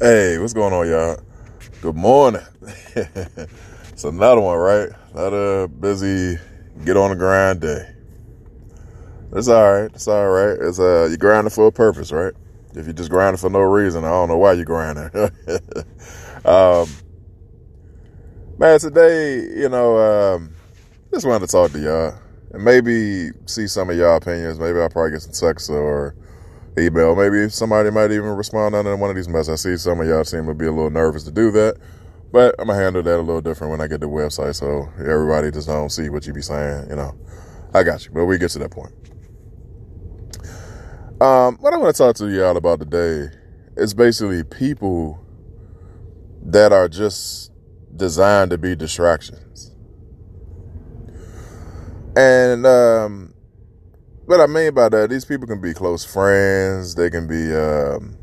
Hey, what's going on, y'all? Good morning. it's another one, right? Another busy get on the grind day. It's all right. It's all right. It's uh, you grinding for a purpose, right? If you just grinding for no reason, I don't know why you grinding. um, man, today, you know, um, just wanted to talk to y'all and maybe see some of y'all opinions. Maybe I'll probably get some texts or email. Maybe somebody might even respond on one of these messages. I see some of y'all seem to be a little nervous to do that, but I'm gonna handle that a little different when I get the website, so everybody just don't see what you be saying. You know, I got you, but we get to that point. Um, what I want to talk to y'all about today is basically people that are just designed to be distractions. And um, what I mean by that, these people can be close friends. They can be um,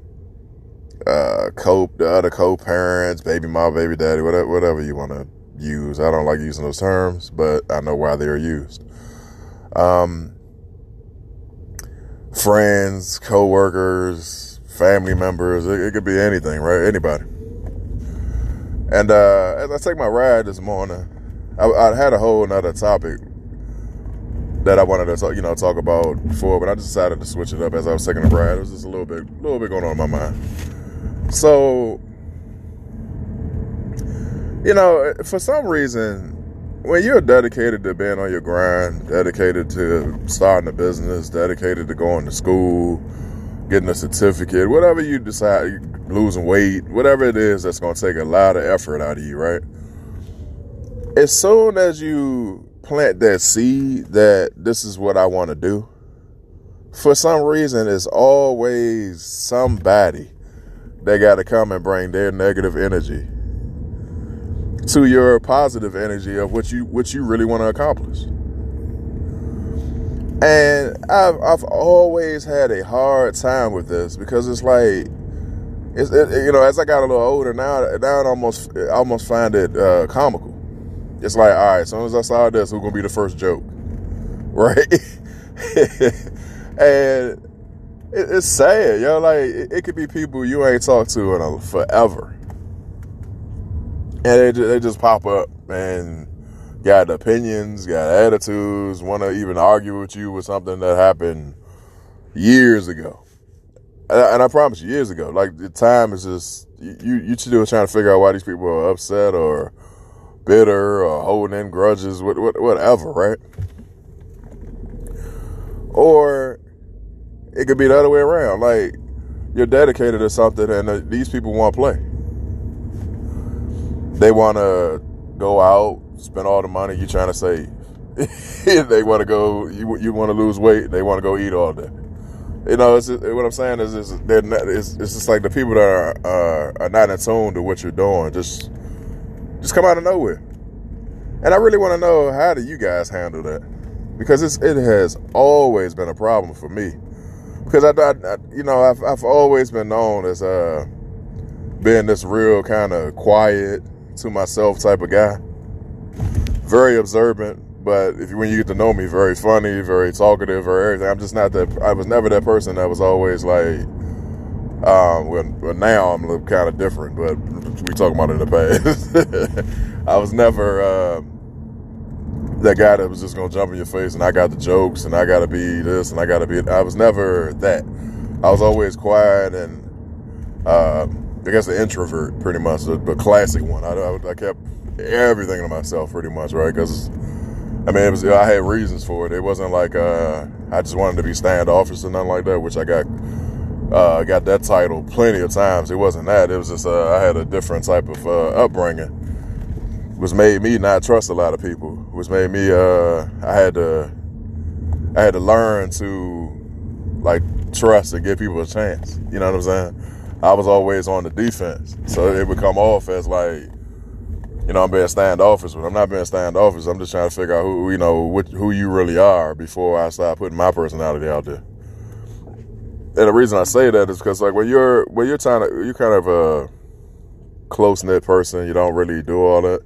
uh, co the other co-parents, baby mom, baby daddy, whatever, whatever you want to use. I don't like using those terms, but I know why they're used. Um, friends, co-workers, family members. It, it could be anything, right? Anybody. And uh, as I take my ride this morning, I, I had a whole another topic that I wanted to talk, you know, talk about before, but I decided to switch it up as I was taking a ride. It was just a little bit, a little bit going on in my mind. So, you know, for some reason, when you're dedicated to being on your grind, dedicated to starting a business, dedicated to going to school, getting a certificate, whatever you decide, losing weight, whatever it is that's going to take a lot of effort out of you, right? As soon as you plant that seed that this is what I want to do, for some reason, it's always somebody that got to come and bring their negative energy to your positive energy of what you what you really want to accomplish. And I've I've always had a hard time with this because it's like it's it, you know as I got a little older now now I almost I almost find it uh, comical. It's like, all right, as soon as I saw this, who's gonna be the first joke, right? and it, it's sad, yo. Like it, it, could be people you ain't talked to in a, forever, and they they just pop up and got opinions, got attitudes, want to even argue with you with something that happened years ago. And I, promise you, years ago. Like the time is just you you still trying to figure out why these people are upset or bitter or holding in grudges, whatever, right? Or it could be the other way around. Like you're dedicated to something, and these people want to play. They want to go out, spend all the money you're trying to save. they want to go. You you want to lose weight. They want to go eat all day. You know, it's just, what I'm saying is, they're not, it's, it's just like the people that are uh, are not in tune to what you're doing. Just just come out of nowhere. And I really want to know how do you guys handle that? Because it's, it has always been a problem for me. Because I, I, I you know, I've, I've always been known as uh, being this real kind of quiet to myself type of guy. Very observant, but if when you get to know me, very funny, very talkative, or everything. I'm just not that. I was never that person that was always like. Um, well, well, now I'm kind of different, but we talking about it in the past. I was never uh, that guy that was just gonna jump in your face and I got the jokes and I gotta be this and I gotta be. I was never that. I was always quiet and uh, I guess an introvert, pretty much, the, the classic one. I, I, I, kept everything to myself, pretty much, right? Because I mean, was I had reasons for it. It wasn't like uh, I just wanted to be standoffish or nothing like that, which I got uh, got that title plenty of times. It wasn't that. It was just uh, I had a different type of uh, upbringing, which made me not trust a lot of people. Which made me uh, I had to I had to learn to like trust and give people a chance. You know what I'm saying? I was always on the defense, so it would come off as like. You know, I'm being standoffish, but I'm not being standoffish. I'm just trying to figure out who, you know, who you really are before I start putting my personality out there and the reason I say that is because like when you're when you're trying to you're kind of a close knit person, you don't really do all that.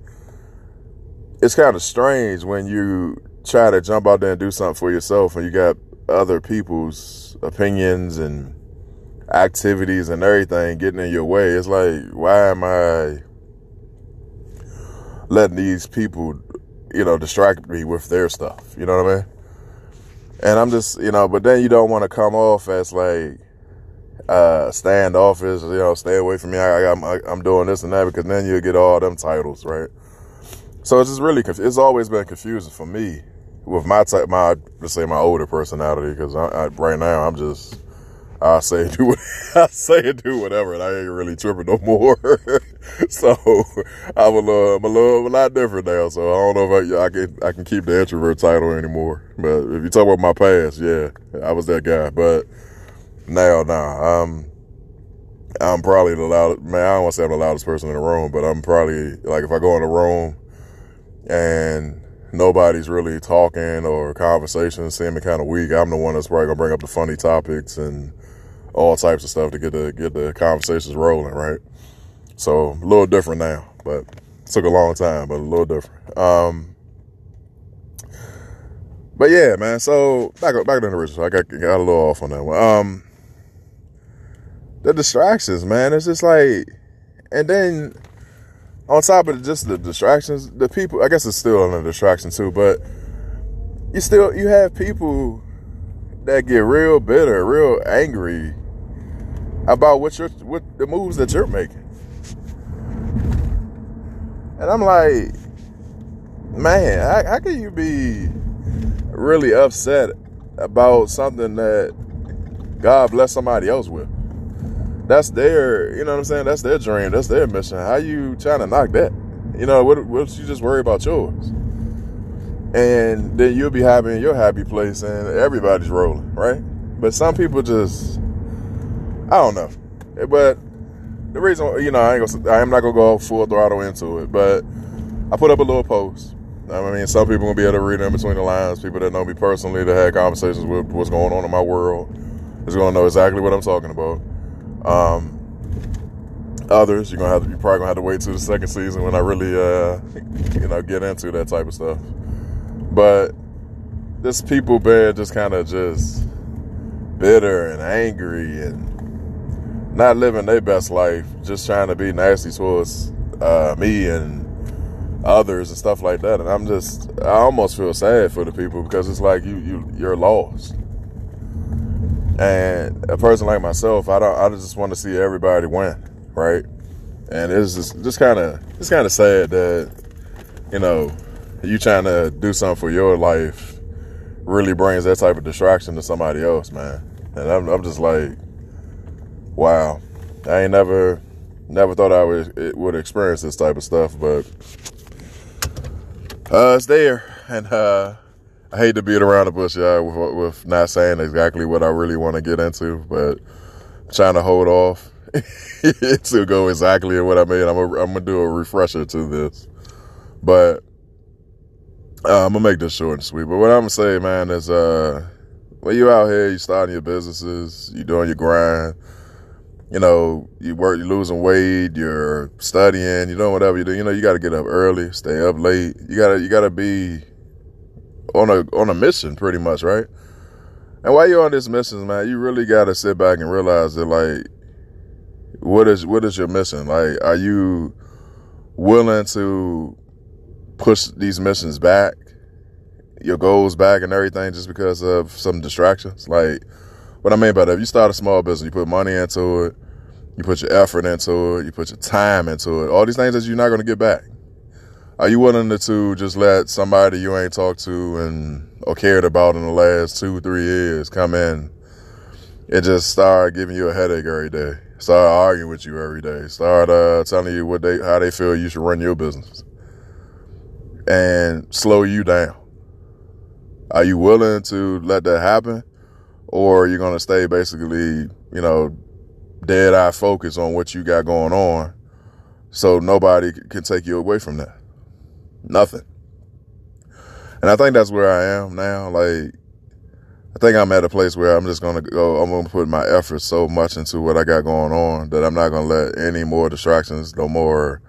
It's kind of strange when you try to jump out there and do something for yourself, and you got other people's opinions and activities and everything getting in your way. It's like, why am I letting these people, you know, distract me with their stuff? You know what I mean? And I'm just, you know, but then you don't want to come off as like uh standoffish, you know, stay away from me. I, I'm I'm doing this and that because then you'll get all them titles, right? So it's just really it's always been confusing for me with my type, my let's say my older personality because right now I'm just I say do I say do whatever, and I ain't really tripping no more. so I'm a little, I'm a little, a lot different now. So I don't know if I, I can, I can keep the introvert title anymore. But if you talk about my past, yeah, I was that guy. But now, nah, I'm, I'm probably the loudest. Man, I don't want to say I'm the loudest person in the room, but I'm probably like if I go in a room and nobody's really talking or conversation seeming kind of weak, I'm the one that's probably gonna bring up the funny topics and all types of stuff to get the get the conversations rolling, right? So a little different now, but took a long time, but a little different. Um, but yeah, man. So back back to the original. I got got a little off on that one. Um, the distractions, man. It's just like, and then on top of just the distractions, the people. I guess it's still a distraction too, but you still you have people that get real bitter, real angry about what you're what the moves that you're making. And I'm like, man, how, how can you be really upset about something that God bless somebody else with? That's their, you know what I'm saying? That's their dream. That's their mission. How you trying to knock that? You know, what, what you just worry about yours? And then you'll be happy in your happy place and everybody's rolling, right? But some people just I don't know, but the reason you know I ain't gonna I am not gonna go full throttle into it, but I put up a little post. I mean, some people gonna be able to read in between the lines. People that know me personally, that had conversations with what's going on in my world, is gonna know exactly what I'm talking about. Um, others, you're gonna have to, you're probably gonna have to wait till the second season when I really, uh, you know, get into that type of stuff. But this people been just kind of just bitter and angry and not living their best life, just trying to be nasty towards uh, me and others and stuff like that. And I'm just, I almost feel sad for the people because it's like you, you, you're lost. And a person like myself, I don't, I just want to see everybody win, right? And it's just, just kind of, it's kind of sad that, you know, you trying to do something for your life really brings that type of distraction to somebody else, man. And I'm, I'm just like, wow, I ain't never never thought I would would experience this type of stuff, but uh, it's there, and uh, I hate to beat around the bush, y'all, with, with not saying exactly what I really want to get into, but trying to hold off to go exactly what I mean. I'm I'm gonna do a refresher to this, but uh, I'm gonna make this short and sweet. But what I'm gonna say, man, is uh, when you out here, you starting your businesses, you doing your grind you know, you work, you're losing weight, you're studying, you know, whatever you do, you know, you got to get up early, stay up late. You gotta, you gotta be on a on a mission, pretty much, right? And while you're on this mission, man, you really got to sit back and realize that, like, what is what is your mission? Like, are you willing to push these missions back, your goals back, and everything, just because of some distractions? Like, what I mean by that, if you start a small business, you put money into it, you put your effort into it, you put your time into it, all these things that you're not going to get back. Are you willing to just let somebody you ain't talked to and or cared about in the last two, three years come in and just start giving you a headache every day? Start arguing with you every day. Start uh, telling you what they how they feel you should run your business, and slow you down. Are you willing to let that happen, or are you going to stay basically, you know, dead eye focus on what you got going on so nobody can take you away from that. Nothing. And I think that's where I am now. Like, I think I'm at a place where I'm just going to go, I'm going to put my effort so much into what I got going on that I'm not going to let any more distractions, no more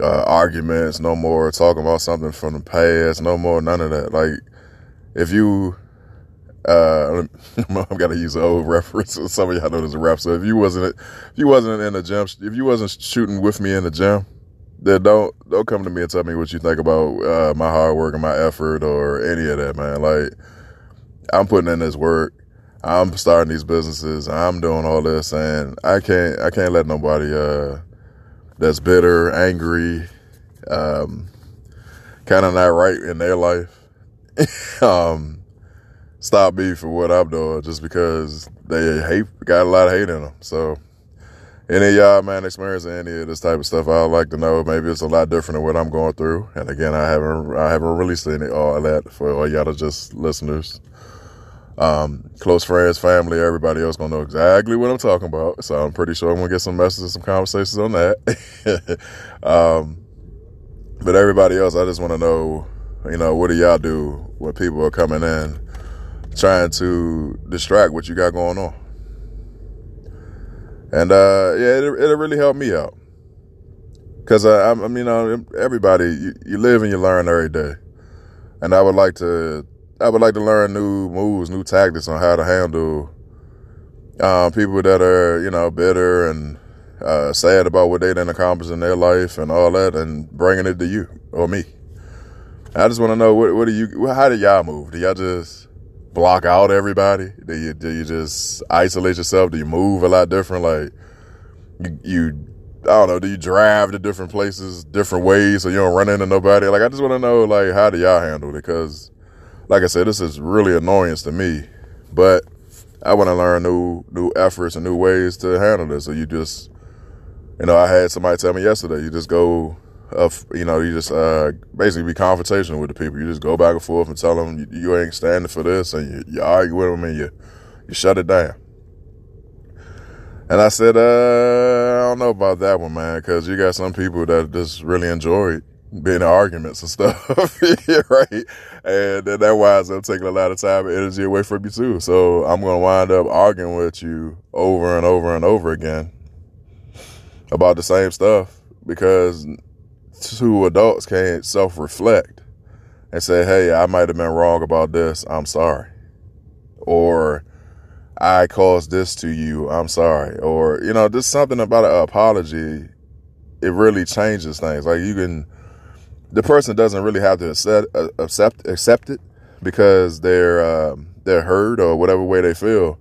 uh, arguments, no more talking about something from the past, no more none of that. Like, if you Uh, I'm gonna use an old reference. Some of y'all know there's a rap. So if you wasn't, if you wasn't in the gym, if you wasn't shooting with me in the gym, then don't don't come to me and tell me what you think about uh, my hard work and my effort or any of that, man. Like I'm putting in this work. I'm starting these businesses. I'm doing all this, and I can't I can't let nobody uh, that's bitter, angry, um, kind of not right in their life, um, stop me for what I'm doing just because they hate got a lot of hate in them. So any of y'all, man, experiencing any of this type of stuff, I'd like to know. Maybe it's a lot different than what I'm going through. And again, I haven't, I haven't released any all that for all y'all to just listeners. Um, close friends, family, everybody else gonna know exactly what I'm talking about. So I'm pretty sure I'm gonna get some messages, some conversations on that. um, but everybody else, I just want to know, you know, what do y'all do when people are coming in trying to distract what you got going on? And uh, yeah, it, it'll really help me out. Cause I, I mean, everybody, you, you live and you learn every day, and I would like to, I would like to learn new moves, new tactics on how to handle um, people that are, you know, bitter and uh, sad about what they didn't accomplish in their life and all that, and bringing it to you or me. I just want to know what, what do you, how do y'all move? Do y'all just block out everybody? Do you do you just isolate yourself? Do you move a lot different? Like you, you I don't know. Do you drive to different places, different ways, so you don't run into nobody? Like I just want to know, like how do y'all handle it? Because, like I said, this is really annoyance to me, but I want to learn new new efforts and new ways to handle this. So you just, you know, I had somebody tell me yesterday, you just go of you know you just uh, basically be confrontational with the people. You just go back and forth and tell them you, you ain't standing for this, and you, you, argue with them and you you shut it down. And I said, uh, I don't know about that one, man, because you got some people that just really enjoy being in arguments and stuff, right? And that winds up taking a lot of time and energy away from you too. So I'm gonna wind up arguing with you over and over and over again about the same stuff because two adults can't self reflect and say, hey, I might have been wrong about this. I'm sorry. Or I caused this to you. I'm sorry. Or, you know, just something about an apology. It really changes things. Like you can, the person doesn't really have to accept, uh, accept, accept it because they're, um, they're hurt or whatever way they feel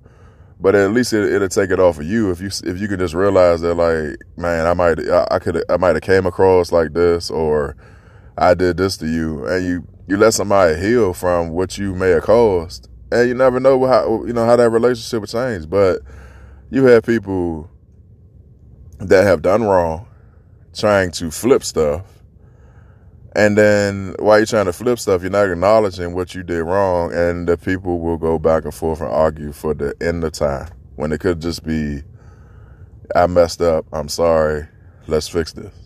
but at least it, will take it off of you if you if you can just realize that like man I might I, could I might have came across like this or I did this to you. And you you let somebody heal from what you may have caused. And you never know how you know how that relationship will change. But you have people that have done wrong trying to flip stuff and then while you're trying to flip stuff, you're not acknowledging what you did wrong, and the people will go back and forth and argue for the end of time. When it could just be, I messed up, I'm sorry, let's fix this.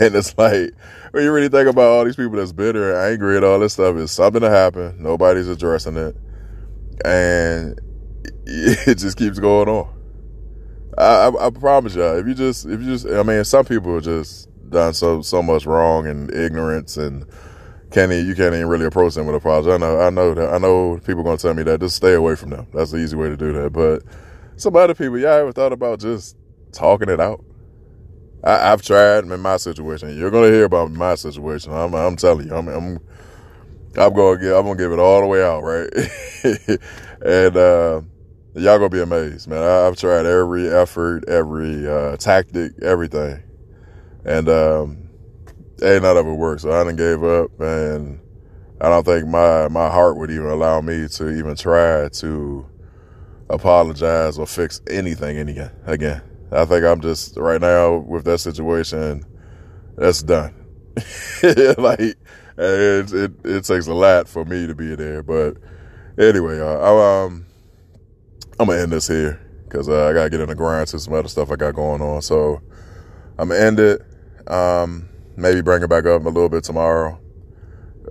And it's like, when you really think about all these people that's bitter and angry and all this stuff, it's something that happened, nobody's addressing it, and it just keeps going on. I, I, I promise y'all, if you just, if you just, I mean, some people just done so so much wrong and ignorance and can't even, you can't even really approach them with a apology. I know I know that I know people are gonna tell me that just stay away from them. That's the easy way to do that. But some other people, y'all ever thought about just talking it out? I, have tried in my situation. You're gonna hear about my situation. I'm, I'm telling you, I'm, I'm, I'm gonna give, I'm gonna give it all the way out, right? and uh, y'all gonna be amazed, man. I, have tried every effort, every uh, tactic, everything and um, ain't none of it worked. So I done gave up, and I don't think my my heart would even allow me to even try to apologize or fix anything again. Again, I think I'm just right now with that situation. That's done. like it, it, it takes a lot for me to be there, but anyway, uh, I, um, I'm gonna end this here because uh, I gotta get in the grind to some other stuff I got going on. So I'm gonna end it. Um, maybe bring it back up a little bit tomorrow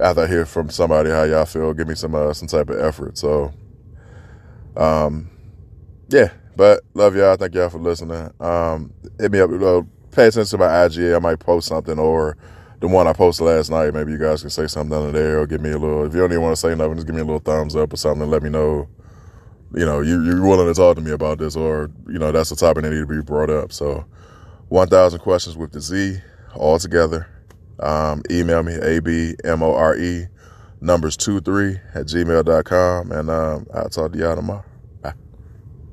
after I hear from somebody how y'all feel. Give me some uh, some type of effort. So, um, yeah. But love y'all. Thank y'all for listening. Um, hit me up. Uh, pay attention to my IG. I might post something or the one I posted last night. Maybe you guys can say something under there or give me a little. If you don't even want to say nothing, just give me a little thumbs up or something. let me know. You know, you, you're willing to talk to me about this, or you know, that's the topic that need to be brought up. So. 1000 questions with the Z all together. Um, email me, A-B-M-O-R-E, numbers two three at gmail.com. And um, I'll talk to y'all tomorrow.